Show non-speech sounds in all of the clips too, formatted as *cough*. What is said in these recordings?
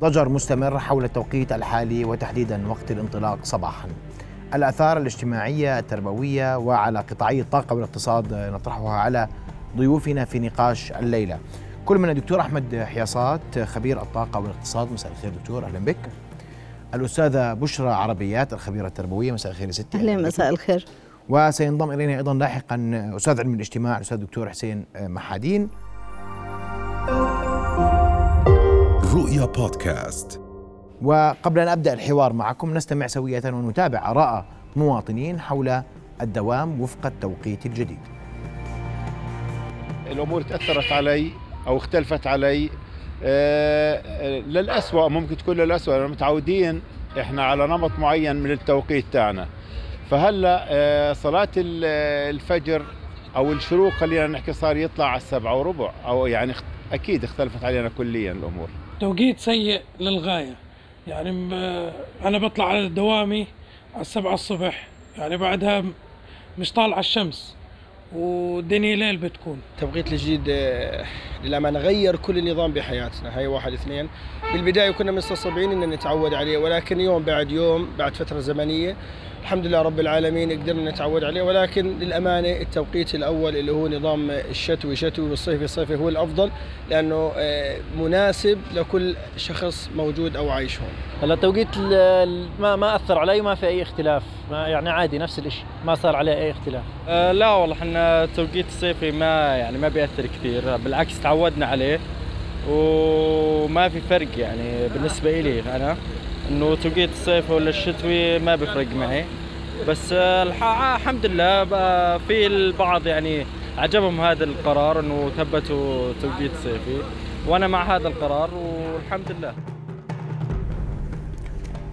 ضجر مستمر حول التوقيت الحالي وتحديدا وقت الانطلاق صباحا. الآثار الاجتماعية التربوية وعلى قطاعي الطاقة والاقتصاد نطرحها على ضيوفنا في نقاش الليلة. كل من الدكتور أحمد حياصات خبير الطاقة والاقتصاد. مساء الخير دكتور أهلا بك. الأستاذة بشرى عربيات الخبيرة التربوية. مساء الخير ستي. أهلا مساء الخير. وسينضم إلينا أيضا لاحقا أستاذ علم الاجتماع الأستاذ الدكتور حسين محادين. رؤيا بودكاست. وقبل أن أبدأ الحوار معكم نستمع سوية ونتابع آراء مواطنين حول الدوام وفق التوقيت الجديد. الأمور تأثرت علي أو اختلفت علي. آه للأسوأ ممكن تكون للأسوأ متعودين إحنا على نمط معين من التوقيت تاعنا. فهلأ آه صلاة الفجر أو الشروق خلينا نحكي صار يطلع على السبعة وربع أو يعني أكيد اختلفت علينا كليا الأمور. توقيت سيء للغاية. يعني أنا بطلع على دوامي على السبعة الصبح. يعني بعدها مش طالعة الشمس. والدنيا ليل بتكون. التوقيت الجديد آه، للأمانة غير كل النظام بحياتنا. هاي واحد اثنين. بالبداية كنا مستصعبين أن نتعود عليه ولكن يوم بعد يوم بعد فترة زمنية الحمد لله رب العالمين قدرنا نتعود عليه. ولكن للأمانة التوقيت الأول اللي هو نظام الشتوي شتوي والصيفي صيفي هو الأفضل لأنه آه، مناسب لكل شخص موجود أو عايش هون. هلا التوقيت ما ما أثر علي ما في أي اختلاف. ما يعني عادي نفس الشيء ما صار عليه أي اختلاف. أه لا والله إحنا التوقيت الصيفي ما يعني ما بيأثر كثير. بالعكس تعودنا عليه وما في فرق يعني بالنسبة إلي أنا. إنه توقيت الصيف ولا الشتوي ما بيفرق معي. بس الحمد لله في البعض يعني عجبهم هذا القرار إنه ثبتوا توقيت صيفي وأنا مع هذا القرار والحمد لله.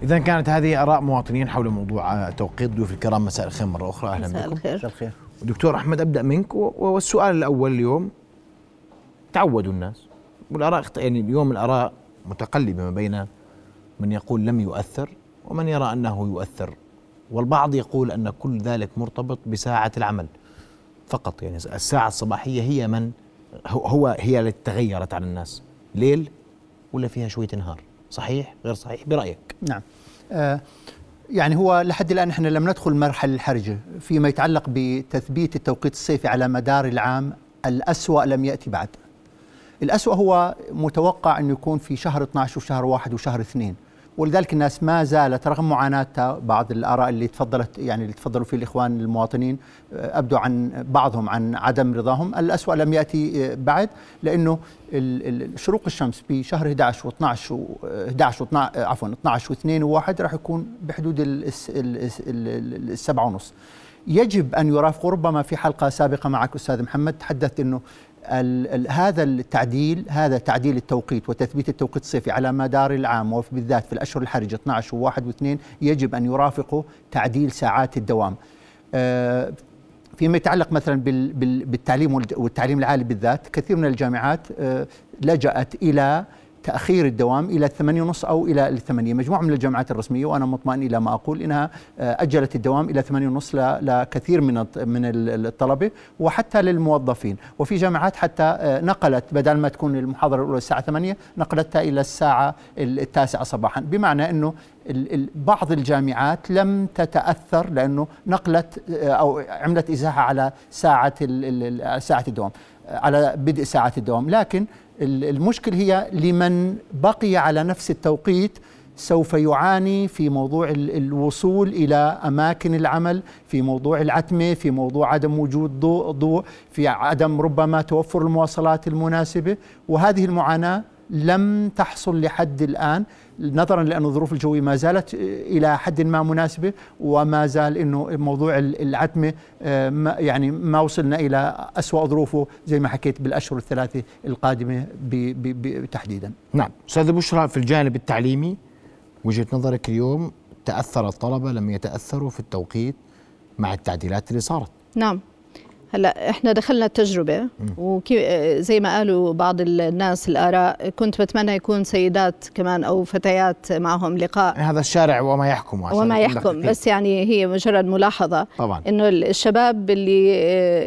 إذا كانت هذه آراء مواطنين حول موضوع توقيت ضيوف الكرام مساء الخير مرة أخرى. أهلا مساء بكم. الخير. مساء الخير. دكتور أحمد أبدأ منك والسؤال الأول اليوم تعودوا الناس. والآراء يعني اليوم الآراء متقلبة ما بين من يقول لم يؤثر ومن يرى أنه يؤثر. والبعض يقول أن كل ذلك مرتبط بساعة العمل فقط. يعني الساعة الصباحية هي من هو هي التي تغيرت على الناس. ليل ولا فيها شوية نهار صحيح؟ غير صحيح؟ برأيك. نعم. آه يعني هو لحد الآن إحنا لم ندخل مرحلة الحرجة فيما يتعلق بتثبيت التوقيت الصيفي على مدار العام. الأسوأ لم يأتي بعد. الأسوأ هو متوقع أن يكون في شهر 12 وشهر واحد وشهر اثنين. ولذلك الناس ما زالت رغم معاناتها بعض الآراء اللي تفضلت يعني اللي تفضلوا فيه الإخوان المواطنين آه، أبدوا عن بعضهم عن عدم رضاهم، الاسوء لم يأتي آه، بعد لأنه شروق الشمس بشهر 11 و12 و11 و عفوا 12 و2 و1 راح يكون بحدود السبعة ونص. يجب أن يرافق ربما في حلقة سابقة معك أستاذ محمد تحدثت ال هذا التعديل هذا تعديل التوقيت وتثبيت التوقيت الصيفي على مدار العام وبالذات في الأشهر الحرجه 12 و1 و2 يجب أن يرافقه تعديل ساعات الدوام. آه فيما يتعلق مثلا بالتعليم والتعليم العالي بالذات كثير من الجامعات آه لجأت إلى تأخير الدوام إلى الثمانية ونص أو إلى الثمانية مجموعة من الجامعات الرسمية وأنا مطمئن إلى ما أقول إنها آه، أجلت الدوام إلى ثمانية ونص لكثير من من الطلبة وحتى للموظفين. وفي جامعات حتى آه، نقلت بدل ما تكون المحاضرة الأولى الساعة 8 نقلتها إلى الساعة التاسعة صباحا. بمعنى أنه بعض الجامعات لم تتأثر لأنه نقلت آه، أو عملت إزاحة على ساعة ساعة الدوام على بدء ساعة الدوام. لكن المشكل هي لمن بقي على نفس التوقيت سوف يعاني في موضوع الوصول إلى أماكن العمل في موضوع العتمة في موضوع عدم وجود ضوء ضوء في عدم ربما توفر المواصلات المناسبة. وهذه المعاناة لم تحصل لحد الآن. نظرا لأن الظروف الجوية ما زالت إلى حد ما مناسبة وما زال أنه موضوع العتمة آه، يعني ما وصلنا إلى أسوأ ظروفه زي ما حكيت بالأشهر الثلاثة القادمة تحديدا. نعم. أستاذ بشرى في الجانب التعليمي وجهة نظرك اليوم تأثر الطلبة لم يتأثروا في التوقيت مع التعديلات اللي صارت؟ نعم. هلا إحنا دخلنا التجربة وزي ما قالوا بعض الناس الآراء كنت بتمنى يكون سيدات كمان أو فتيات معهم لقاء. هذا الشارع وما يحكم وما يحكم بس يعني هي مجرد ملاحظة. طبعا. إنه الشباب اللي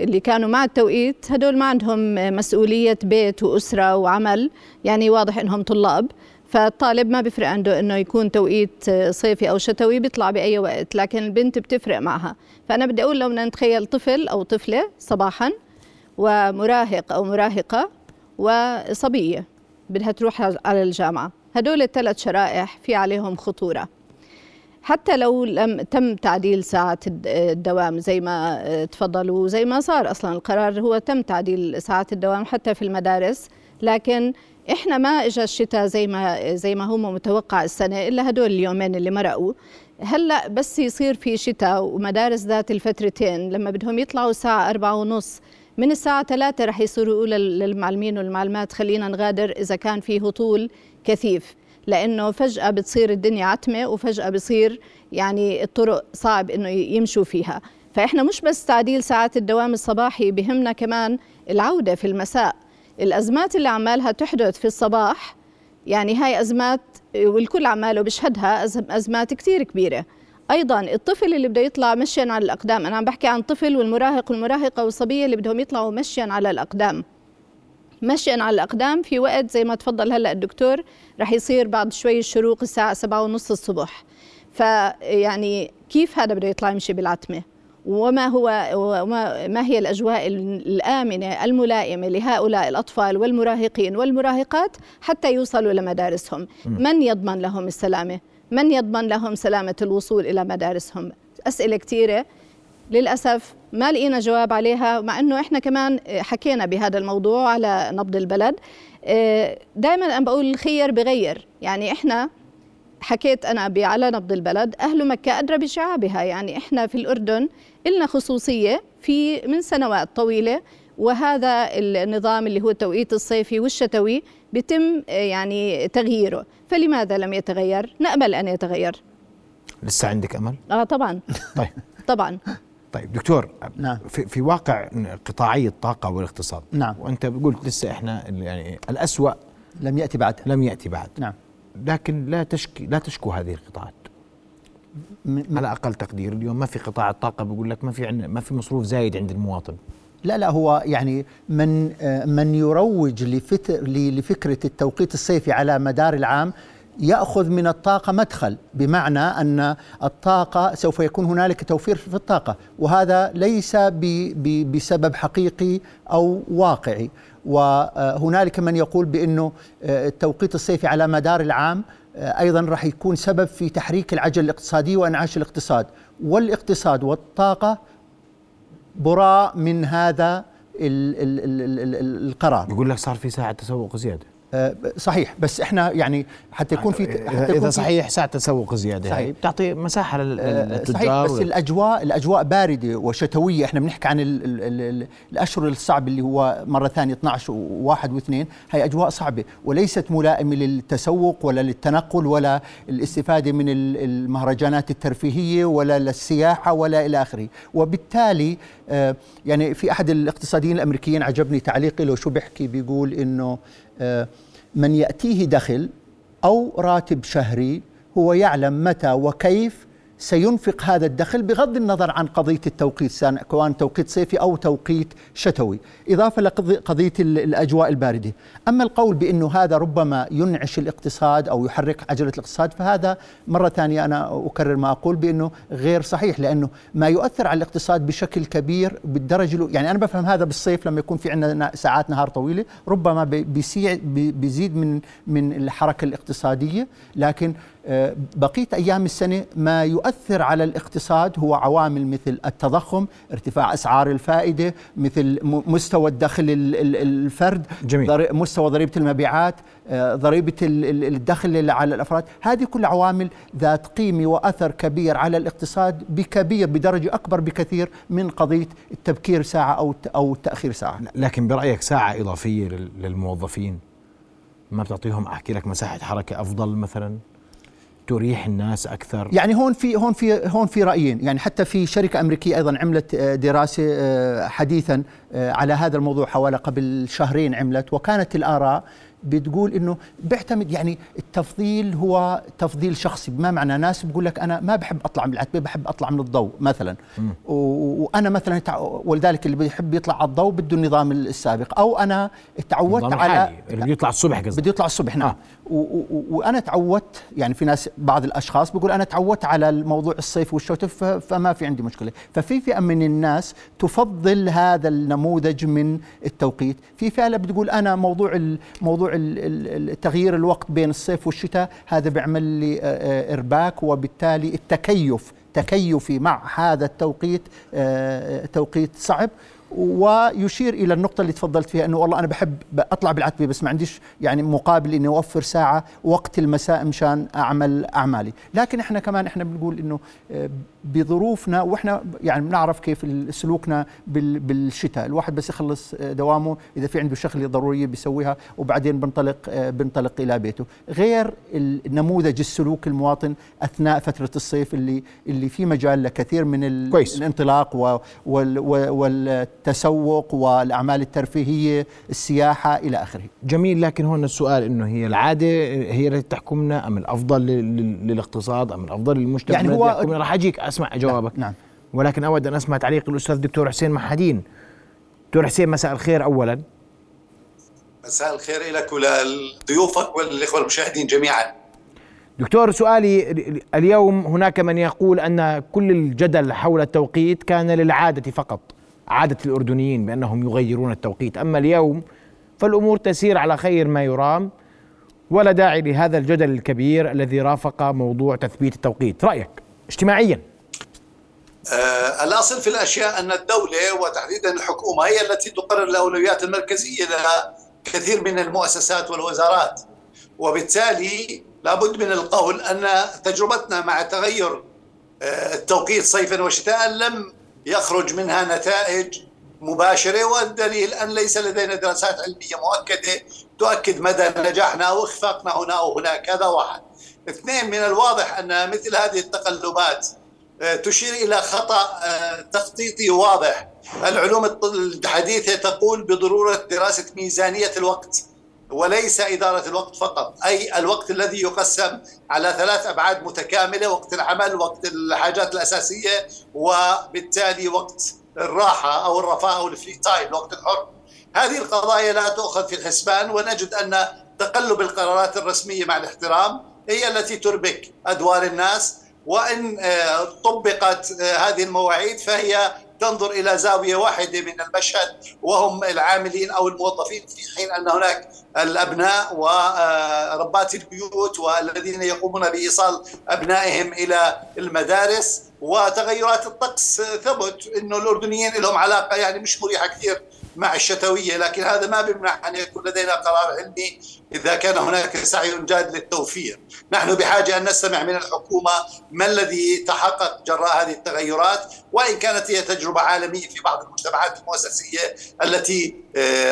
اللي كانوا مع التوقيت هدول ما عندهم مسؤولية بيت وأسرة وعمل يعني واضح إنهم طلاب. فالطالب ما بيفرق عنده إنه يكون توقيت صيفي أو شتوي بيطلع بأي وقت لكن البنت بتفرق معها. فأنا بدي أقول لو بدنا نتخيل طفل أو طفلة صباحا ومراهق أو مراهقة وصبية بدها تروح على الجامعة. هدول الثلاث شرائح في عليهم خطورة. حتى لو لم تم تعديل ساعات الدوام زي ما تفضلوا زي ما صار أصلا القرار هو تم تعديل ساعات الدوام حتى في المدارس لكن إحنا ما اجى الشتاء زي ما زي ما هو متوقع السنة إلا هدول اليومين اللي مرقوا. هلأ بس يصير في شتاء ومدارس ذات الفترتين لما بدهم يطلعوا الساعة أربعة ونص من الساعة ثلاثة رح يصيروا يقولوا للمعلمين والمعلمات. خلينا نغادر إذا كان في هطول كثيف لأنه فجأة بتصير الدنيا عتمة وفجأة بصير يعني الطرق صعب إنه يمشوا فيها. فإحنا مش بس تعديل ساعات الدوام الصباحي بهمنا كمان العودة في المساء. الأزمات اللي عمالها تحدث في الصباح يعني هاي أزمات والكل عماله بيشهدها أزمات كثير كبيرة. أيضا الطفل اللي بده يطلع مشيا على الأقدام أنا عم بحكي عن طفل والمراهق والمراهقة والصبية اللي بدهم يطلعوا مشيا على الأقدام. مشيا على الأقدام في وقت زي ما تفضل هلأ الدكتور رح يصير بعد شوي الشروق الساعة سبعة ونص الصبح. فيعني كيف هذا بده يطلع يمشي بالعتمة؟ وما هو وما ما هي الأجواء الآمنة الملائمة لهؤلاء الأطفال والمراهقين والمراهقات حتى يوصلوا لمدارسهم من يضمن لهم السلامة؟ من يضمن لهم سلامة الوصول إلى مدارسهم؟ أسئلة كثيرة. للأسف ما لقينا جواب عليها مع أنه إحنا كمان حكينا بهذا الموضوع على نبض البلد. دائما أنا بقول الخير بغير. يعني إحنا حكيت أنا على نبض البلد أهل مكة أدرى بشعابها يعني إحنا في الأردن إلنا خصوصية في من سنوات طويلة وهذا النظام اللي هو التوقيت الصيفي والشتوي بيتم يعني تغييره. فلماذا لم يتغير؟ نأمل أن يتغير. لسه عندك أمل؟ آه طبعا. طيب. طبعا. طيب دكتور نعم. في, في واقع قطاعي الطاقة والاقتصاد نعم. وأنت قلت لسه إحنا يعني الأسوأ لم يأتي بعد. لم يأتي بعد. نعم. لكن لا تشكي لا تشكو هذه القطاعات. على أقل تقدير اليوم ما في قطاع الطاقة بيقول لك ما في عندنا ما في مصروف زايد عند المواطن. لا لا هو يعني من من يروج لفكرة التوقيت الصيفي على مدار العام يأخذ من الطاقة مدخل بمعنى أن الطاقة سوف يكون هنالك توفير في الطاقة وهذا ليس بسبب حقيقي أو واقعي. وهنالك من يقول بأنه التوقيت الصيفي على مدار العام أيضا راح يكون سبب في تحريك العجله الاقتصاديه وإنعاش الاقتصاد. والإقتصاد والطاقة براء من هذا ال ال ال ال القرار. يقول لك صار في ساعة تسوق زيادة. آه، صحيح بس إحنا يعني حتى يكون في حتى يكون اذا صحيح ساعة تسوق زيادة. صحيح. بتعطي مساحة للتجار صحيح بس الأجواء الأجواء باردة وشتوية. إحنا بنحكي عن ال ال ال الأشهر الصعبه اللي هو مرة ثانية 12 و1 و2 هي أجواء صعبة وليست ملائمة للتسوق ولا للتنقل ولا الاستفادة من المهرجانات الترفيهية ولا للسياحة ولا إلى آخره. وبالتالي آه، يعني في أحد الاقتصاديين الأمريكيين عجبني تعليق له شو بيحكي بيقول إنه آه، من يأتيه دخل أو راتب شهري هو يعلم متى وكيف سينفق هذا الدخل بغض النظر عن قضية التوقيت سواء توقيت صيفي أو توقيت شتوي إضافة لقضية الأجواء الباردة. أما القول بأنه هذا ربما ينعش الاقتصاد أو يحرك عجلة الاقتصاد فهذا مرة ثانية أنا أكرر ما أقول بأنه غير صحيح لأنه ما يؤثر على الاقتصاد بشكل كبير بالدرجة يعني أنا بفهم هذا بالصيف لما يكون في عندنا ساعات نهار طويلة ربما بيزيد من من الحركة الاقتصادية لكن بقية أيام السنة ما يؤثر على الاقتصاد هو عوامل مثل التضخم ارتفاع أسعار الفائدة مثل مستوى الدخل الفرد جميل. مستوى ضريبة المبيعات آه، ضريبة الدخل على الأفراد. هذه كل عوامل ذات قيمة وأثر كبير على الاقتصاد بكبير بدرجة أكبر بكثير من قضية التبكير ساعة أو أو تأخير ساعة. لكن برأيك ساعة إضافية للموظفين ما بتعطيهم أحكي لك مساحة حركة أفضل مثلاً؟ تريح الناس أكثر؟ يعني هون في هون في هون في رأيين. يعني حتى في شركة أمريكية أيضا عملت آه، دراسة آه، حديثا آه، على هذا الموضوع حوالي قبل شهرين عملت. وكانت الآراء بتقول إنه بيعتمد يعني التفضيل هو تفضيل شخصي. بما معنى ناس بقول لك أنا ما بحب أطلع من العتبة بحب أطلع من الضوء مثلا. وأنا مثلا ولذلك اللي بيحب يطلع على الضوء بده النظام السابق. أو أنا تعودت على اللي بده يطلع الصبح قصدي بده يطلع الصبح نعم. آه. وأنا تعودت يعني في ناس بعض الأشخاص بيقول أنا تعودت على الموضوع الصيف والشتاء فما في عندي مشكلة. ففي فئة من الناس تفضل هذا النموذج من التوقيت. في فئة بتقول أنا موضوع موضوع تغيير الوقت بين الصيف والشتاء هذا بيعمل لي آه، آه، إرباك وبالتالي التكيف تكيفي مع هذا التوقيت آه، توقيت صعب. ويشير إلى النقطة اللي تفضلت فيها إنه والله أنا بحب أطلع بالعتبة بس ما عنديش يعني مقابل إني أوفر ساعة وقت المساء مشان أعمل أعمالي، لكن إحنا كمان إحنا بنقول إنه آه، بظروفنا وإحنا يعني بنعرف كيف سلوكنا بال- بالشتاء، الواحد بس يخلص آه، دوامه إذا في عنده شغلة ضرورية بيسويها وبعدين بنطلق آه، بنطلق إلى بيته، غير النموذج السلوك المواطن أثناء فترة الصيف اللي اللي في مجال لكثير من كويس. الانطلاق و- وال- و- والتسوق والأعمال الترفيهية السياحة إلى آخره. جميل لكن هون السؤال إنه هي العادة هي التي تحكمنا أم الأفضل لل- لل- للاقتصاد أم الأفضل للمجتمع؟ يعني هو- راح أجيك أسمع جوابك. نعم. ولكن أود أن أسمع تعليق الأستاذ دكتور حسين محادين دكتور حسين مساء الخير اولا. مساء الخير لك ولضيوفك والإخوة المشاهدين جميعا. دكتور سؤالي اليوم هناك من يقول أن كل الجدل حول التوقيت كان للعادة فقط. عادة الأردنيين بأنهم يغيرون التوقيت. أما اليوم فالأمور تسير على خير ما يرام ولا داعي لهذا الجدل الكبير الذي رافق موضوع تثبيت التوقيت. رأيك اجتماعيا؟ آه الأصل في الأشياء أن الدولة وتحديدا الحكومة هي التي تقرر الأولويات المركزية لها كثير من المؤسسات والوزارات. وبالتالي لابد من القول أن تجربتنا مع تغير آه التوقيت صيفا وشتاء لم يخرج منها نتائج مباشرة والدليل أن ليس لدينا دراسات علمية مؤكدة تؤكد مدى نجاحنا أو إخفاقنا هنا أو هناك. هذا واحد. اثنين من الواضح أن مثل هذه التقلبات تشير إلى خطأ تخطيطي واضح. العلوم الحديثة تقول بضرورة دراسة ميزانية الوقت. وليس إدارة الوقت فقط أي الوقت الذي يقسم على ثلاث أبعاد متكاملة وقت العمل وقت الحاجات الأساسية وبالتالي وقت الراحة أو الرفاه أو ال free time الوقت الحر. هذه القضايا لا تؤخذ في الحسبان ونجد أن تقلب القرارات الرسمية مع الاحترام هي التي تربك أدوار الناس. وإن طبقت هذه المواعيد فهي تنظر إلى زاوية واحدة من المشهد وهم العاملين أو الموظفين في حين أن هناك الأبناء وربات البيوت والذين يقومون بإيصال أبنائهم إلى المدارس. وتغيرات الطقس ثبت إنه الأردنيين لهم علاقة يعني مش مريحة كثير مع الشتوية لكن هذا ما بيمنع أن يكون لدينا قرار علمي إذا كان هناك سعي جاد للتوفير، نحن بحاجة أن نستمع من الحكومة ما الذي تحقق جراء هذه التغيرات وإن كانت هي تجربة عالمية في بعض المجتمعات المؤسسية التي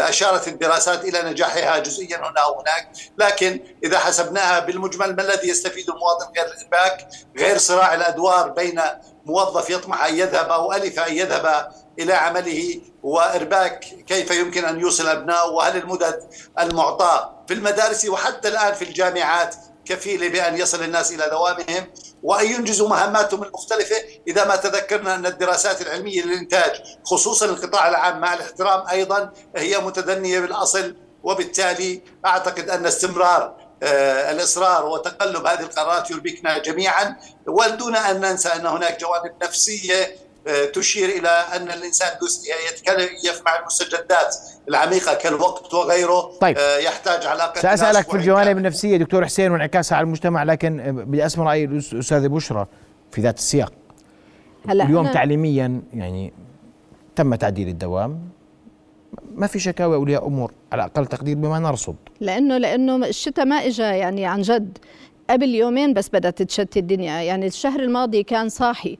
أشارت الدراسات إلى نجاحها جزئيا هنا أو هناك، لكن إذا حسبناها بالمجمل ما الذي يستفيد المواطن غير الارباك؟ غير صراع الأدوار بين موظف يطمح أن يذهب أو ألف أن يذهب إلى عمله وإرباك كيف يمكن أن يوصل ابنائه وهل المدد المعطاه في المدارس وحتى الآن في الجامعات كفيله بأن يصل الناس إلى دوامهم وأن ينجزوا مهماتهم المختلفة. إذا ما تذكرنا أن الدراسات العلمية للإنتاج خصوصا القطاع العام مع الاحترام أيضا هي متدنية بالأصل وبالتالي أعتقد أن استمرار الإصرار وتقلب هذه القرارات يربكنا جميعا ودون أن ننسى أن هناك جوانب نفسية تشير إلى أن الإنسان يتكيف مع المستجدات العميقة كالوقت وغيره طيب. يحتاج علاقة سأسألك في الجوانب النفسية دكتور حسين وانعكاسها على المجتمع لكن بدي اسمع راي الأستاذة بشرى في ذات السياق هلا اليوم تعليميا يعني تم تعديل الدوام ما في شكاوى اولياء أمور على أقل تقدير بما نرصد. لأنه لأنه الشتاء ما اجى يعني عن جد. قبل يومين بس بدأت تشتي الدنيا. يعني الشهر الماضي كان صاحي.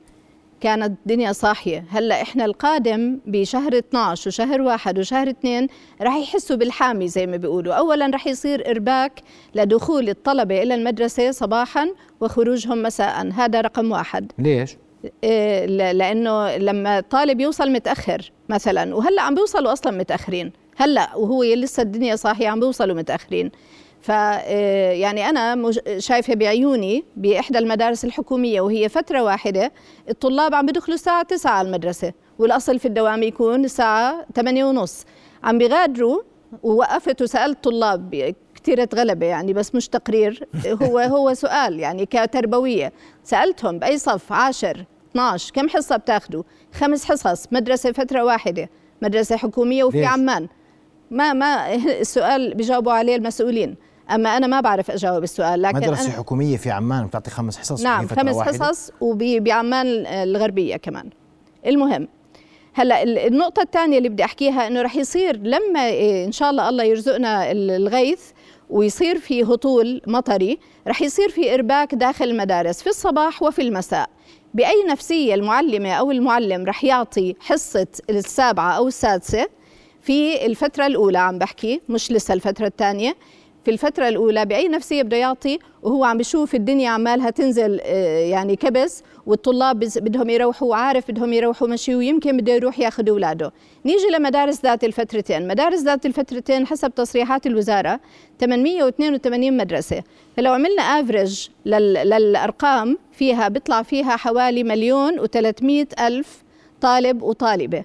كانت الدنيا صاحية. هلأ إحنا القادم بشهر 12 وشهر واحد وشهر اثنين رح يحسوا بالحامي زي ما بيقولوا. اولا رح يصير إرباك لدخول الطلبة إلى المدرسة صباحا وخروجهم مساء. هذا رقم واحد. ليش؟ لأنه لما الطالب يوصل متأخر مثلا وهلأ عم بيوصلوا أصلا متأخرين. هلأ وهو لسه الدنيا صاحية عم بيوصلوا متأخرين. ف آه، يعني أنا شايفة بعيوني بإحدى المدارس الحكومية وهي فترة واحدة الطلاب عم بيدخلوا الساعة 9 على المدرسة. والأصل في الدوام يكون الساعة 8 ونص. عم بيغادروا ووقفت وسألت طلاب كثير غلبة يعني بس مش تقرير. *laughs* هو هو سؤال يعني كتربوية. سألتهم بأي صف؟ عاشر 12 كم حصة بتاخذوا خمس حصص مدرسة فترة واحدة مدرسة حكومية وفي ليش؟ عمان. ما ما *laughs* السؤال بيجاوبوا عليه المسؤولين. أما أنا ما بعرف أجاوب السؤال لكن مدرسة أنا حكومية في عمان بتعطي خمس حصص نعم خمس واحدة. حصص وبعمان الغربية كمان. المهم هلأ النقطة الثانية اللي بدي أحكيها إنه رح يصير لما إن شاء الله الله يرزقنا الغيث ويصير في هطول مطري رح يصير في إرباك داخل المدارس في الصباح وفي المساء. بأي نفسية المعلمة أو المعلم رح يعطي حصة السابعة أو السادسة؟ في الفترة الأولى عم بحكي مش لسه الفترة الثانية. في الفترة الأولى بأي نفسية بده يعطي؟ وهو عم بيشوف الدنيا عمالها تنزل آه، يعني كبس. والطلاب بدهم يروحوا وعارف بدهم يروحوا مشي ويمكن بده يروح ياخذ أولاده نيجي لمدارس ذات الفترتين. مدارس ذات الفترتين حسب تصريحات الوزارة 882 مدرسة. فلو عملنا average للأرقام فيها بيطلع فيها حوالي مليون و300 ألف طالب وطالبة.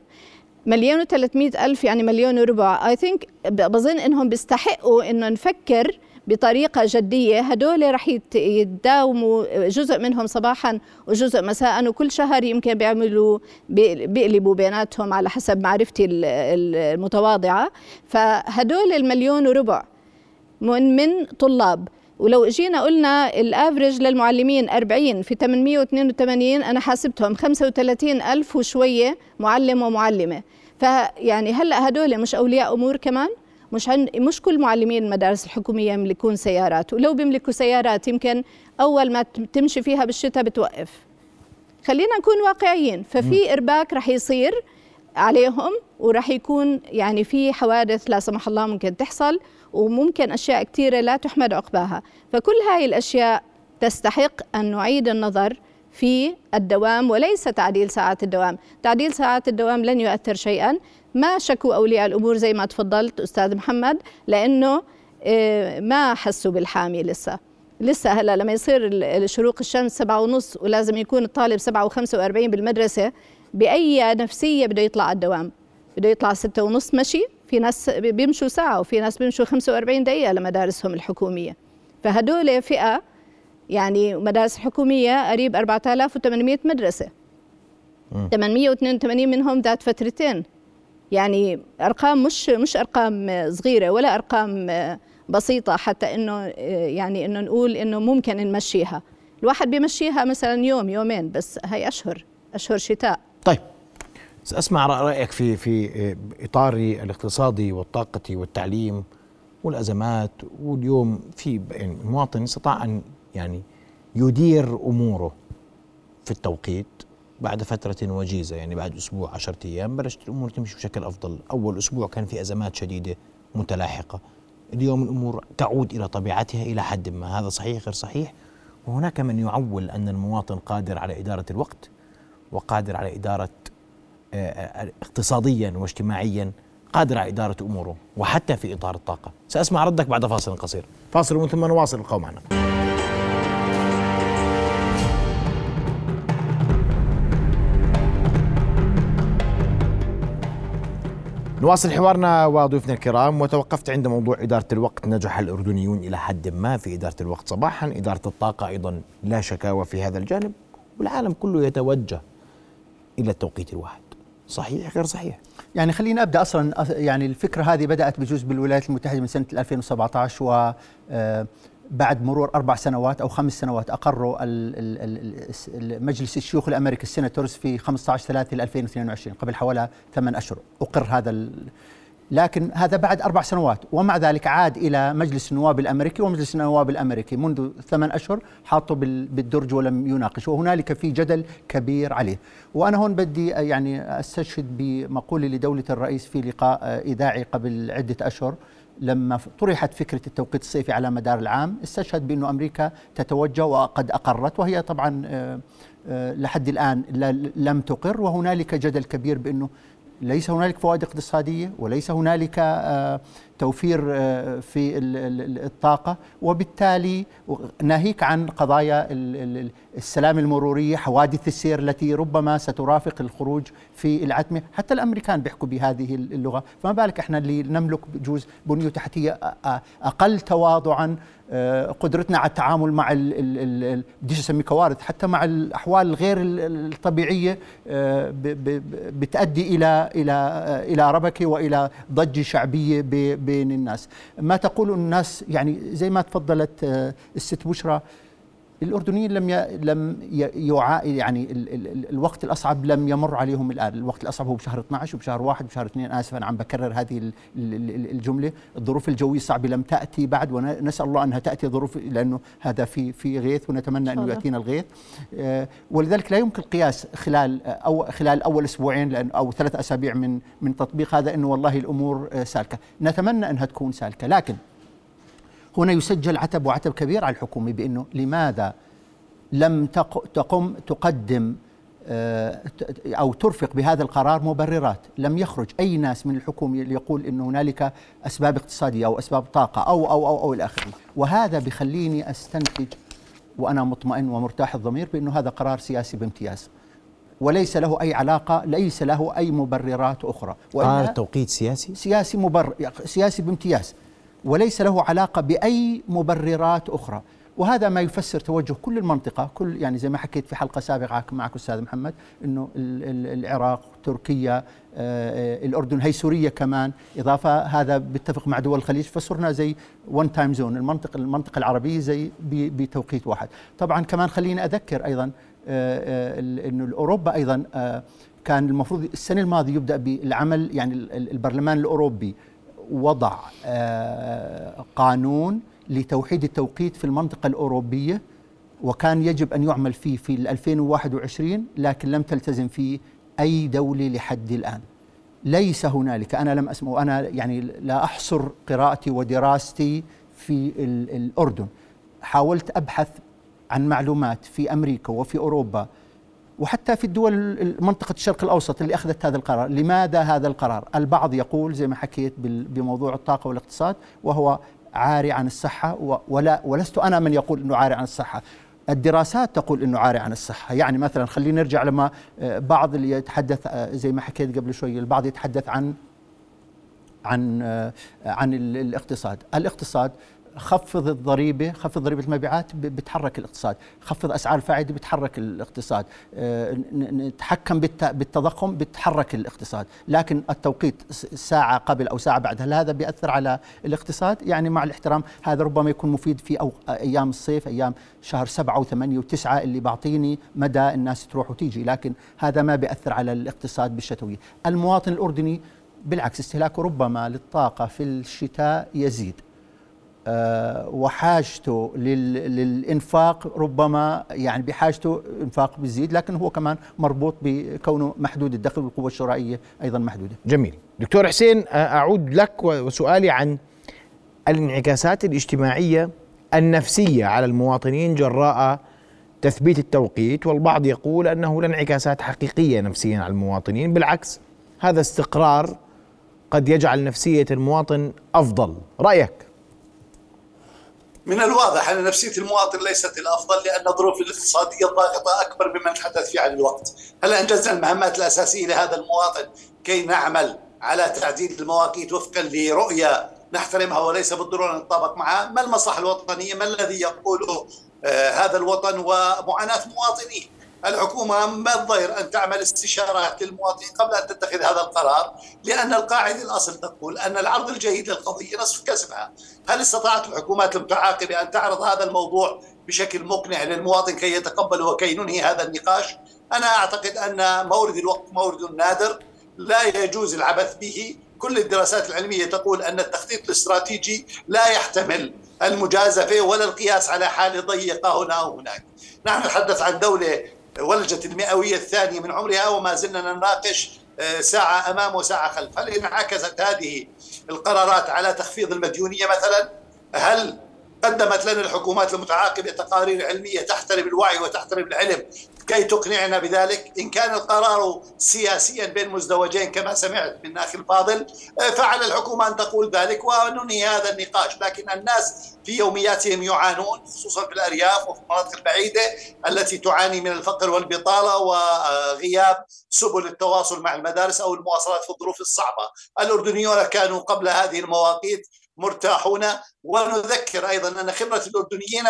مليون و300 ألف يعني مليون وربع. I think بظن إنهم بيستحقوا إنه نفكر بطريقة جدية. هدول رح يتداوموا جزء منهم صباحا وجزء مساء وكل شهر يمكن بيعملوا بيقلبوا بيناتهم على حسب معرفتي المتواضعة. فهدول المليون وربع من من طلاب. ولو اجينا قلنا الافرج للمعلمين 40 في 882 أنا حاسبتهم 35 ألف وشوية معلم ومعلمة. فيعني هلأ هدول مش أولياء أمور كمان؟ مش هن مش كل معلمين المدارس الحكومية يملكون سيارات ولو بيملكوا سيارات يمكن أول ما تمشي فيها بالشتاء بتوقف. خلينا نكون واقعيين ففي إرباك رح يصير عليهم ورح يكون يعني في حوادث لا سمح الله ممكن تحصل وممكن أشياء كثيرة لا تحمد عقباها. فكل هاي الأشياء تستحق أن نعيد النظر في الدوام وليس تعديل ساعات الدوام. تعديل ساعات الدوام لن يؤثر شيئا. ما شكوا أولياء الأمور زي ما تفضلت أستاذ محمد لأنه آه، ما حسوا بالحامي لسه. لسه هلا لما يصير شروق الشمس سبعة ونص ولازم يكون الطالب سبعة وخمسة وأربعين بالمدرسة بأي نفسية بده يطلع على الدوام؟ بده يطلع ستة ونص مشي؟ في ناس بيمشوا ساعة وفي ناس بيمشوا 45 دقيقة لمدارسهم الحكومية. فهدول فئة يعني مدارس حكومية قريب 4800 مدرسة. 882 منهم ذات فترتين. يعني أرقام مش مش أرقام صغيرة ولا أرقام بسيطة حتى إنه يعني إنه نقول إنه ممكن نمشيها. الواحد بيمشيها مثلا يوم يومين بس هي أشهر أشهر شتاء. طيب. اسمع رأيك في في اطاري الاقتصادي والطاقة والتعليم والأزمات واليوم في المواطن استطاع أن يعني يدير أموره في التوقيت بعد فترة وجيزة يعني بعد أسبوع عشرة أيام بلشت الأمور تمشي بشكل أفضل. أول أسبوع كان في أزمات شديدة متلاحقة. اليوم الأمور تعود إلى طبيعتها إلى حد ما. هذا صحيح غير صحيح؟ وهناك من يعول أن المواطن قادر على إدارة الوقت وقادر على إدارة آه، آه، اقتصاديا واجتماعيا قادر على إدارة أموره وحتى في إطار الطاقة. سأسمع ردك بعد فاصل قصير. فاصل ومن ثم نواصل القوم معنا. نواصل حوارنا وضيوفنا الكرام وتوقفت عند موضوع إدارة الوقت. نجح الأردنيون إلى حد ما في إدارة الوقت صباحا. إدارة الطاقة أيضا لا شكاوى في هذا الجانب والعالم كله يتوجه إلى التوقيت الواحد. صحيح غير صحيح؟ يعني خلينا أبدأ أصلا يعني الفكرة هذه بدأت بجزء بالولايات المتحدة من سنة 2017 و آه، بعد مرور أربع سنوات أو خمس سنوات أقروا مجلس الشيوخ الأمريكي السيناتورز في 15 3 2022 قبل حوالي ثمان أشهر. أقر هذا لكن هذا بعد أربع سنوات. ومع ذلك عاد إلى مجلس النواب الأمريكي ومجلس النواب الأمريكي منذ ثمان أشهر حاطه بالدرج ولم يناقش. وهنالك في جدل كبير عليه. وأنا هون بدي يعني أستشهد بمقولة لدولة الرئيس في لقاء إذاعي قبل عدة أشهر. لما طرحت فكرة التوقيت الصيفي على مدار العام استشهد بأنه أمريكا تتوجه وقد أقرت وهي طبعا آه، آه، لحد الآن لم تقر. وهنالك جدل كبير بأنه ليس هنالك فوائد اقتصادية وليس هنالك آه، توفير آه، في الطاقة. وبالتالي ناهيك عن قضايا السلام المرورية حوادث السير التي ربما سترافق الخروج في العتمة. حتى الأمريكان بيحكوا بهذه اللغة. فما بالك إحنا اللي نملك بجوز بنية تحتية أقل تواضعا آه، قدرتنا على التعامل مع بديش اسميه كوارث حتى مع الأحوال الغير الطبيعية آه، بتؤدي إلى إلى إلى ربكة وإلى ضجة شعبية بين الناس. ما تقول الناس يعني زي ما تفضلت الست بشرى الأردنيين لم ي... لم يعا يعني ال... ال... الوقت الأصعب لم يمر عليهم الآن، الوقت الأصعب هو بشهر 12 وبشهر 1 وبشهر 2 اسف أنا عم بكرر هذه ال... الجملة، الظروف الجوية الصعبة لم تأتي بعد ونسال الله أنها تأتي ظروف لأنه هذا في في غيث ونتمنى أنه يأتينا الغيث. آه ولذلك لا يمكن القياس خلال أو خلال أول أسبوعين لأن أو ثلاث أسابيع من من تطبيق هذا إنه والله الأمور آه سالكة، نتمنى أنها تكون سالكة، لكن هنا يسجل عتب وعتب كبير على الحكومة بأنه لماذا لم تقم تقدم آه، أو ترفق بهذا القرار مبررات لم يخرج أي ناس من الحكومة يقول أن هنالك أسباب اقتصادية أو أسباب طاقة أو أو أو, أو آخره. وهذا بخليني أستنتج وأنا مطمئن ومرتاح الضمير بأنه هذا قرار سياسي بامتياز. وليس له أي علاقة ليس له أي مبررات أخرى. قرار توقيت سياسي؟ سياسي مبرر سياسي بامتياز. وليس له علاقة بأي مبررات أخرى. وهذا ما يفسر توجه كل المنطقة كل يعني زي ما حكيت في حلقة سابقة معك أستاذ محمد أنه العراق تركيا آه، آه، الأردن هي سوريا كمان. إضافة هذا بيتفق مع دول الخليج فصرنا زي one time zone المنطقة المنطقة العربية زي بتوقيت واحد. طبعا كمان خليني أذكر أيضا آه، أنه أوروبا أيضا كان المفروض السنة الماضية يبدأ بالعمل يعني البرلمان الأوروبي. وضع آه، قانون لتوحيد التوقيت في المنطقة الأوروبية وكان يجب أن يعمل فيه في 2021 لكن لم تلتزم فيه أي دولة لحد الآن. ليس هنالك أنا لم أسمع وأنا يعني لا أحصر قراءتي ودراستي في الأردن. حاولت أبحث عن معلومات في أمريكا وفي أوروبا وحتى في الدول منطقة الشرق الأوسط اللي أخذت هذا القرار. لماذا هذا القرار؟ البعض يقول زي ما حكيت بموضوع الطاقة والاقتصاد وهو عاري عن الصحة ولا ولست أنا من يقول أنه عاري عن الصحة. الدراسات تقول إنه عاري عن الصحة، يعني مثلا خلينا نرجع لما آه، بعض اللي يتحدث آه، زي ما حكيت قبل شوي، البعض يتحدث عن عن آه، عن الاقتصاد، الاقتصاد خفض الضريبة خفض ضريبة المبيعات بتحرك الاقتصاد. خفض أسعار الفائدة بتحرك الاقتصاد. آه، نتحكم بالتضخم بتحرك الاقتصاد. لكن التوقيت ساعة قبل أو ساعة بعد هل هذا بيأثر على الاقتصاد؟ يعني مع الاحترام هذا ربما يكون مفيد في أو أيام الصيف أيام شهر سبعة وثمانية وتسعة اللي بعطيني مدى الناس تروح وتيجي. لكن هذا ما بيأثر على الاقتصاد بالشتوية. المواطن الأردني بالعكس استهلاكه ربما للطاقة في الشتاء يزيد. وحاجته للإنفاق ربما يعني بحاجته إنفاق بيزيد لكن هو كمان مربوط بكونه محدود الدخل والقوة الشرائية أيضا محدودة. جميل. دكتور حسين آه، أعود لك وسؤالي عن الانعكاسات الاجتماعية النفسية على المواطنين جراء تثبيت التوقيت والبعض يقول أنه لا انعكاسات حقيقية نفسيا على المواطنين بالعكس هذا استقرار قد يجعل نفسية المواطن أفضل. رأيك؟ من الواضح أن نفسية المواطن ليست الأفضل لأن الظروف الاقتصادية الضاغطة أكبر مما نتحدث فيه عن الوقت. هل أنجزنا المهمات الأساسية لهذا المواطن كي نعمل على تعديل المواقيت وفقا لرؤية نحترمها وليس بالضرورة نتطابق معها؟ ما المصلحة الوطنية؟ ما الذي يقوله آه هذا الوطن ومعاناة مواطنيه؟ الحكومة ما الضير أن تعمل استشارات للمواطنين قبل أن تتخذ هذا القرار لأن القاعدة الأصل تقول أن العرض الجيد للقضية نصف كسبها. هل استطاعت الحكومات المتعاقبة أن تعرض هذا الموضوع بشكل مقنع للمواطن كي يتقبل وكي ننهي هذا النقاش؟ أنا أعتقد أن مورد الوقت مورد نادر لا يجوز العبث به. كل الدراسات العلمية تقول أن التخطيط الاستراتيجي لا يحتمل المجازفة ولا القياس على حالة ضيقة هنا أو هناك. نحن نتحدث عن دولة ولجت المئوية الثانية من عمرها وما زلنا نناقش آه، ساعة أمام وساعة خلف. هل انعكست هذه القرارات على تخفيض المديونية مثلا؟ هل قدمت لنا الحكومات المتعاقبة تقارير علمية تحترم الوعي وتحترم العلم كي تقنعنا بذلك إن كان القرار سياسيا بين مزدوجين كما سمعت من أخي الفاضل فعلى الحكومة أن تقول ذلك وننهي هذا النقاش. لكن الناس في يومياتهم يعانون خصوصا في الأرياف وفي المناطق البعيدة التي تعاني من الفقر والبطالة وغياب سبل التواصل مع المدارس أو المواصلات في الظروف الصعبة. الأردنيون كانوا قبل هذه المواقيت مرتاحون ونذكر أيضا أن خبرة الأردنيين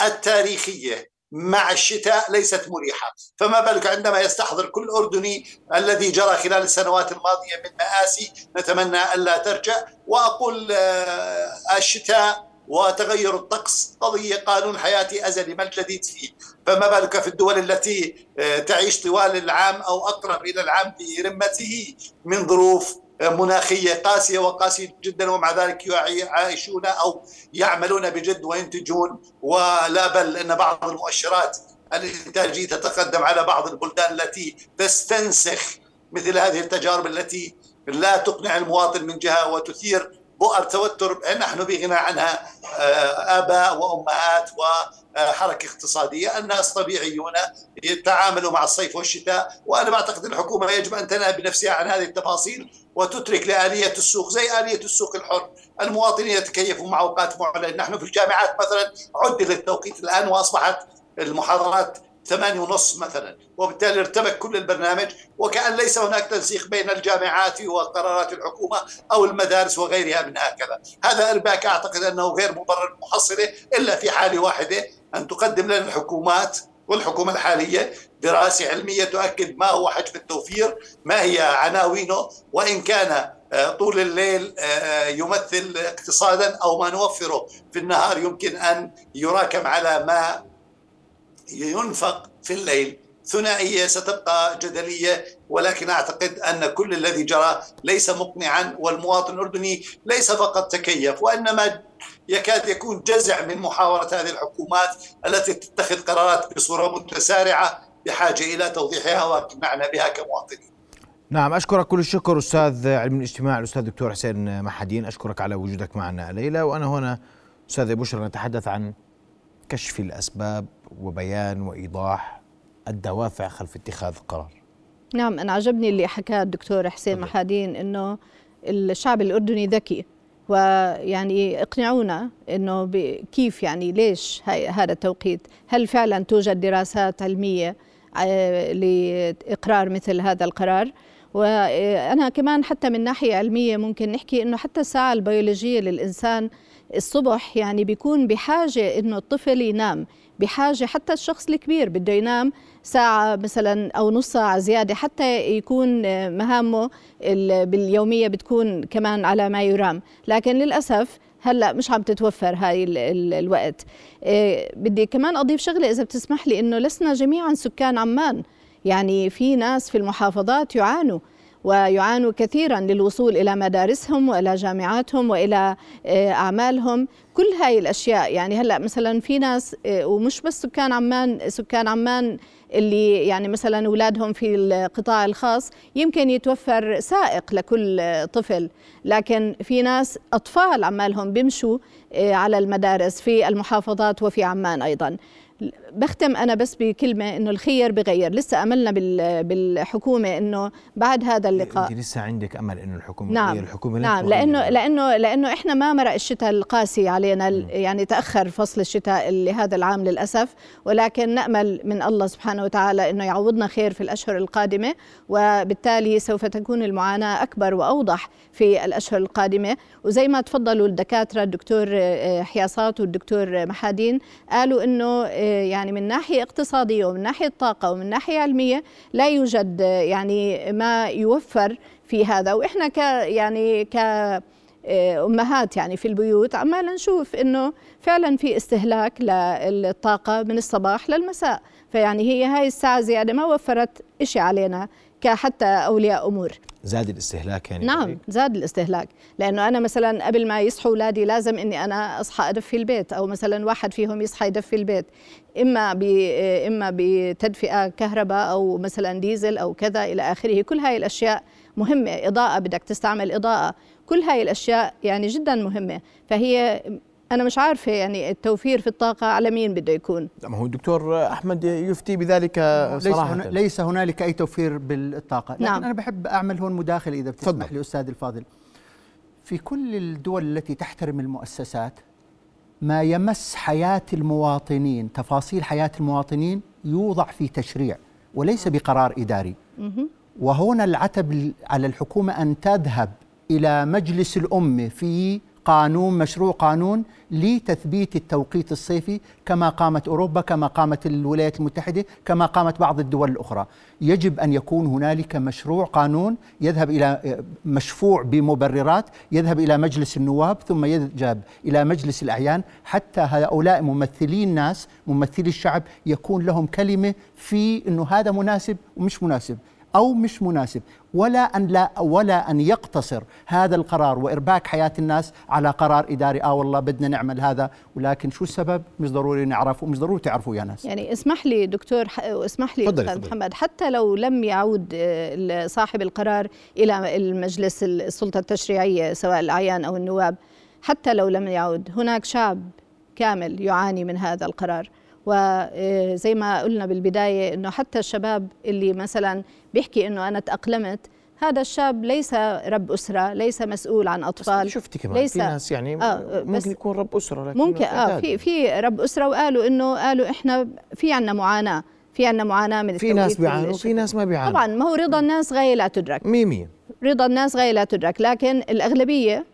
التاريخية مع الشتاء ليست مريحة. فما بالك عندما يستحضر كل أردني الذي جرى خلال السنوات الماضية من مآسي نتمنى ألا ترجع وأقول آه، الشتاء وتغير الطقس قضية قانون حياتي أزلي ما الجديد فيه فما بالك في الدول التي آه، تعيش طوال العام أو أقرب إلى العام برمته من ظروف مناخية قاسية وقاسية جدا ومع ذلك يعيشون أو يعملون بجد وينتجون. ولا بل أن بعض المؤشرات الإنتاجية تتقدم على بعض البلدان التي تستنسخ مثل هذه التجارب التي لا تقنع المواطن من جهة وتثير بؤر توتر نحن بغنى عنها آه، آباء وأمهات وحركة اقتصادية، الناس طبيعيون يتعاملوا مع الصيف والشتاء وأنا بعتقد الحكومة يجب أن تنهى بنفسها عن هذه التفاصيل وتترك لآلية السوق زي آلية السوق الحر. المواطنين يتكيفوا مع أوقات معلنة نحن في الجامعات مثلا عدل التوقيت الآن وأصبحت المحاضرات ثمانية ونص مثلا. وبالتالي ارتبك كل البرنامج وكأن ليس هناك تنسيق بين الجامعات وقرارات الحكومة أو المدارس وغيرها من هكذا. هذا إرباك أعتقد أنه غير مبرر محصلة إلا في حالة واحدة أن تقدم لنا الحكومات والحكومة الحالية دراسة علمية تؤكد ما هو حجم التوفير ما هي عناوينه وإن كان آه، طول الليل آه، يمثل اقتصادا أو ما نوفره في النهار يمكن أن يراكم على ما ينفق في الليل. ثنائية ستبقى جدلية ولكن أعتقد أن كل الذي جرى ليس مقنعا والمواطن الأردني ليس فقط تكيف وإنما يكاد يكون جزع من محاورة هذه الحكومات التي تتخذ قرارات بصورة متسارعة بحاجة إلى توضيحها واقنعنا بها كمواطنين. نعم أشكرك كل الشكر أستاذ علم الاجتماع الأستاذ دكتور حسين محدين. أشكرك على وجودك معنا ليلى. وأنا هنا أستاذ بشرى نتحدث عن كشف الأسباب وبيان وإيضاح الدوافع خلف اتخاذ القرار نعم أنا عجبني اللي حكاه الدكتور حسين محادين أنه الشعب الأردني ذكي ويعني اقنعونا إنه كيف يعني ليش هذا التوقيت؟ هل فعلا توجد دراسات علمية آه، لإقرار مثل هذا القرار؟ وأنا كمان حتى من ناحية علمية ممكن نحكي إنه حتى الساعة البيولوجية للإنسان الصبح يعني بيكون بحاجة إنه الطفل ينام بحاجة حتى الشخص الكبير بده ينام ساعة مثلا أو نص ساعة زيادة حتى يكون مهامه باليومية بتكون كمان على ما يرام. لكن للأسف هلأ مش عم تتوفر هاي ال ال الوقت. إيه بدي كمان أضيف شغلة إذا بتسمح لي إنه لسنا جميعا سكان عمان. يعني في ناس في المحافظات يعانوا. ويعانوا كثيرا للوصول إلى مدارسهم وإلى جامعاتهم وإلى آه، أعمالهم. كل هاي الأشياء يعني هلأ مثلا في ناس آه، ومش بس سكان عمان سكان عمان اللي يعني مثلا أولادهم في القطاع الخاص يمكن يتوفر سائق لكل طفل. لكن في ناس أطفال عمالهم بيمشوا آه، على المدارس في المحافظات وفي عمان أيضا. بختم أنا بس بكلمة إنه الخير بغير. لسه أملنا بالحكومة إنه بعد هذا اللقاء. إنت لسه عندك أمل إنه الحكومة نعم. الحكومة نعم. لأنه لأنه لأنه إحنا ما مرق الشتاء القاسي علينا م. يعني تأخر فصل الشتاء لهذا العام للأسف. ولكن نأمل من الله سبحانه وتعالى إنه يعوضنا خير في الأشهر القادمة وبالتالي سوف تكون المعاناة أكبر وأوضح في الأشهر القادمة. وزي ما تفضلوا الدكاترة الدكتور آه، حياصات والدكتور محادين قالوا إنه آه، يعني من ناحية اقتصادية ومن ناحية طاقة ومن ناحية علمية لا يوجد آه، يعني ما يوفر في هذا. وإحنا ك يعني ك أمهات يعني في البيوت عمالنا نشوف إنه فعلا في استهلاك للطاقة من الصباح للمساء. فيعني هي هاي الساعة زيادة ما وفرت شيء علينا. كحتى أولياء أمور. زاد الاستهلاك يعني نعم break. زاد الاستهلاك. لأنه أنا مثلا قبل ما يصحوا اولادي لازم إني أنا أصحى أدفي البيت أو مثلا واحد فيهم يصحى يدفي البيت. إما ب إما بتدفئة كهرباء أو مثلا ديزل أو كذا إلى آخره. كل هاي الأشياء مهمة إضاءة بدك تستعمل إضاءة. كل هاي الأشياء يعني جدا مهمة. فهي أنا مش عارفه يعني التوفير في الطاقة على مين بده يكون. ما هو الدكتور أحمد يفتي بذلك ليس, صراحة. هنا ليس هنالك أي توفير بالطاقة. لكن نعم. أنا بحب أعمل هون مداخلة إذا بتسمح تفضل. لي أستاذ الفاضل. في كل الدول التي تحترم المؤسسات ما يمس حياة المواطنين تفاصيل حياة المواطنين يوضع في تشريع وليس بقرار إداري. وهنا العتب على الحكومة أن تذهب إلى مجلس الأمة في قانون مشروع قانون لتثبيت التوقيت الصيفي كما قامت أوروبا كما قامت الولايات المتحدة كما قامت بعض الدول الأخرى. يجب أن يكون هنالك مشروع قانون يذهب إلى مشفوع بمبررات يذهب إلى مجلس النواب ثم يذهب إلى مجلس الأعيان حتى هؤلاء ممثلي الناس ممثلي الشعب يكون لهم كلمة في إنه هذا مناسب ومش مناسب. أو مش مناسب. ولا أن لا ولا أن يقتصر هذا القرار وإرباك حياة الناس على قرار إداري آه والله بدنا نعمل هذا. ولكن شو السبب؟ مش ضروري نعرفه مش ضروري تعرفوا يا ناس. يعني اسمح لي دكتور ح- واسمح لي تفضل، أستاذ تفضل. محمد حتى لو لم يعود آه، صاحب القرار إلى المجلس السلطة التشريعية سواء الأعيان أو النواب حتى لو لم يعود هناك شعب كامل يعاني من هذا القرار. وزي ما قلنا بالبداية إنه حتى الشباب اللي مثلا بيحكي إنه أنا تأقلمت. هذا الشاب ليس رب أسرة ليس مسؤول عن بس أطفال. شفتي كمان ليس- في ناس يعني آه، ممكن يكون رب أسرة لكن ممكن آه. في في رب أسرة وقالوا إنه قالوا إحنا في عندنا معاناة في عندنا معاناة من في ناس بيعانوا وفي ناس ما بيعانوا. طبعا ما هو رضا الناس غاية لا تدرك. مية مية. رضا الناس غاية لا تدرك. لكن الأغلبية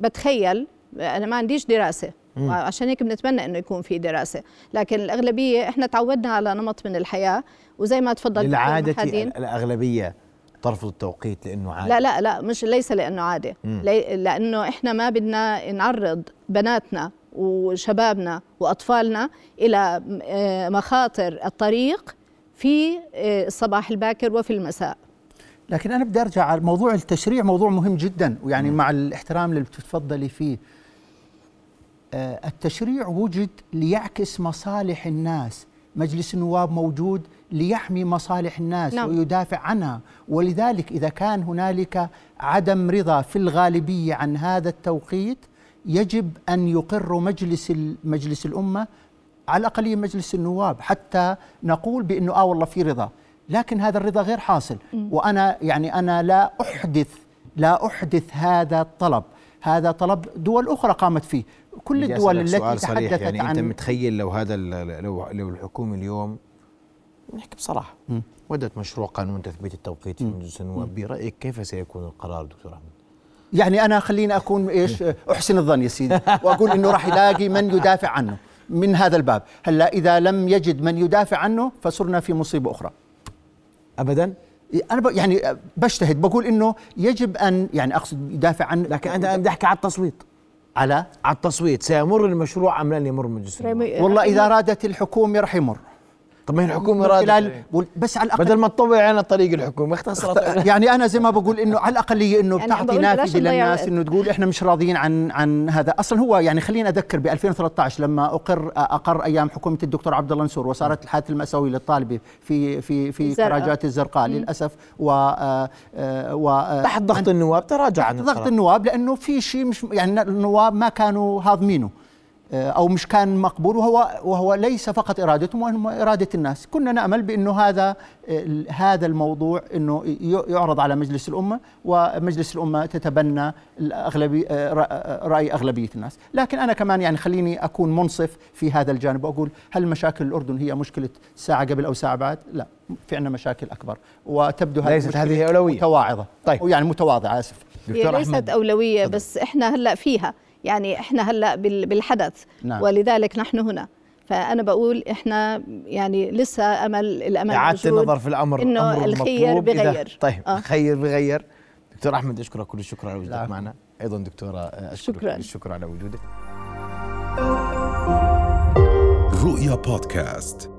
بتخيل أنا ما عنديش دراسة عشان هيك بنتمنى إنه يكون في دراسة. لكن الأغلبية إحنا تعودنا على نمط من الحياة وزي ما تفضل للعادة. الأغلبية ترفض التوقيت لأنه عادي. لا لا لا مش ليس لأنه عاده لي لأنه إحنا ما بدنا نعرض بناتنا وشبابنا وأطفالنا إلى آه، مخاطر الطريق في آه، الصباح الباكر وفي المساء. لكن أنا بدي أرجع على موضوع التشريع موضوع مهم جدا. ويعني مع الاحترام اللي بتتفضلي فيه آه، التشريع وجد ليعكس مصالح الناس. مجلس النواب موجود ليحمي مصالح الناس نعم. ويدافع عنها. ولذلك إذا كان هنالك عدم رضا في الغالبية عن هذا التوقيت يجب أن يقر مجلس مجلس الأمة على الأقل مجلس النواب حتى نقول بأنه آه والله في رضا. لكن هذا الرضا غير حاصل. وأنا يعني أنا لا أحدث لا أحدث هذا الطلب. هذا طلب دول أخرى قامت فيه. كل الدول التي تحدثت يعني عن أنت متخيل لو هذا ال- لو لو الحكومة اليوم نحكي بصراحة. ودت مشروع قانون تثبيت التوقيت في مجلس النواب برأيك كيف سيكون القرار دكتور أحمد؟ يعني أنا خليني أكون إيش أحسن الظن يا سيدي وأقول إنه راح يلاقي من يدافع عنه من هذا الباب. هلأ إذا لم يجد من يدافع عنه فصرنا في مصيبة أخرى. أبدا؟ أنا ب يعني بجتهد بقول إنه يجب أن يعني أقصد يدافع عن لكن أنا بدي أحكي على التصويت. على؟ على التصويت سيمر المشروع أم لن يمر مجلس النواب؟ والله إذا ارادت الحكومة راح يمر. طب ما هي الحكومة من رادت بس على الاقل بدل ما تطوع على طريق الحكومة اختصرت *laughs* يعني أنا زي ما بقول إنه على الاقليه إنه يعني بتعطي نافذة للناس. إنه تقول إحنا مش راضيين عن عن هذا أصلا هو يعني خلينا أذكر ب 2013 لما اقر أقر أيام حكومة الدكتور عبد الله نصور وصارت الحادثه الماساويه للطالبة في في في الزرقاء. كراجات الزرقاء للأسف و آه، آه، و آه، تحت ضغط النواب تراجع عن ضغط. النواب لأنه في شيء مش يعني النواب ما كانوا هاضمينه أو مش كان مقبول وهو وهو ليس فقط إرادتهم وإنما إرادة الناس، كنا نأمل بأنه هذا آه، هذا الموضوع إنه يعرض على مجلس الأمة ومجلس الأمة تتبنى الاغلبيه آه، آه، رأي أغلبية الناس، لكن أنا كمان يعني خليني أكون منصف في هذا الجانب وأقول هل مشاكل الأردن هي مشكلة ساعة قبل أو ساعة بعد؟ لا، في عندنا مشاكل أكبر وتبدو هذه ليست هذه أولوية. متواعظه طيب. يعني متواضعة أسف هي ليست تفضل. بس إحنا هلأ فيها يعني إحنا هلأ بال- بالحدث. نعم. ولذلك نحن هنا. فأنا بقول إحنا يعني لسه أمل الأمل إعادة موجود النظر في الأمر. إنه أمر الخير بغير. طيب آه. الخير بغير. دكتور أحمد أشكرك كل الشكر على وجودك. معنا. أيضا دكتورة آه، أشكرك شكراً. كل الشكر على وجودك. رؤيا بودكاست.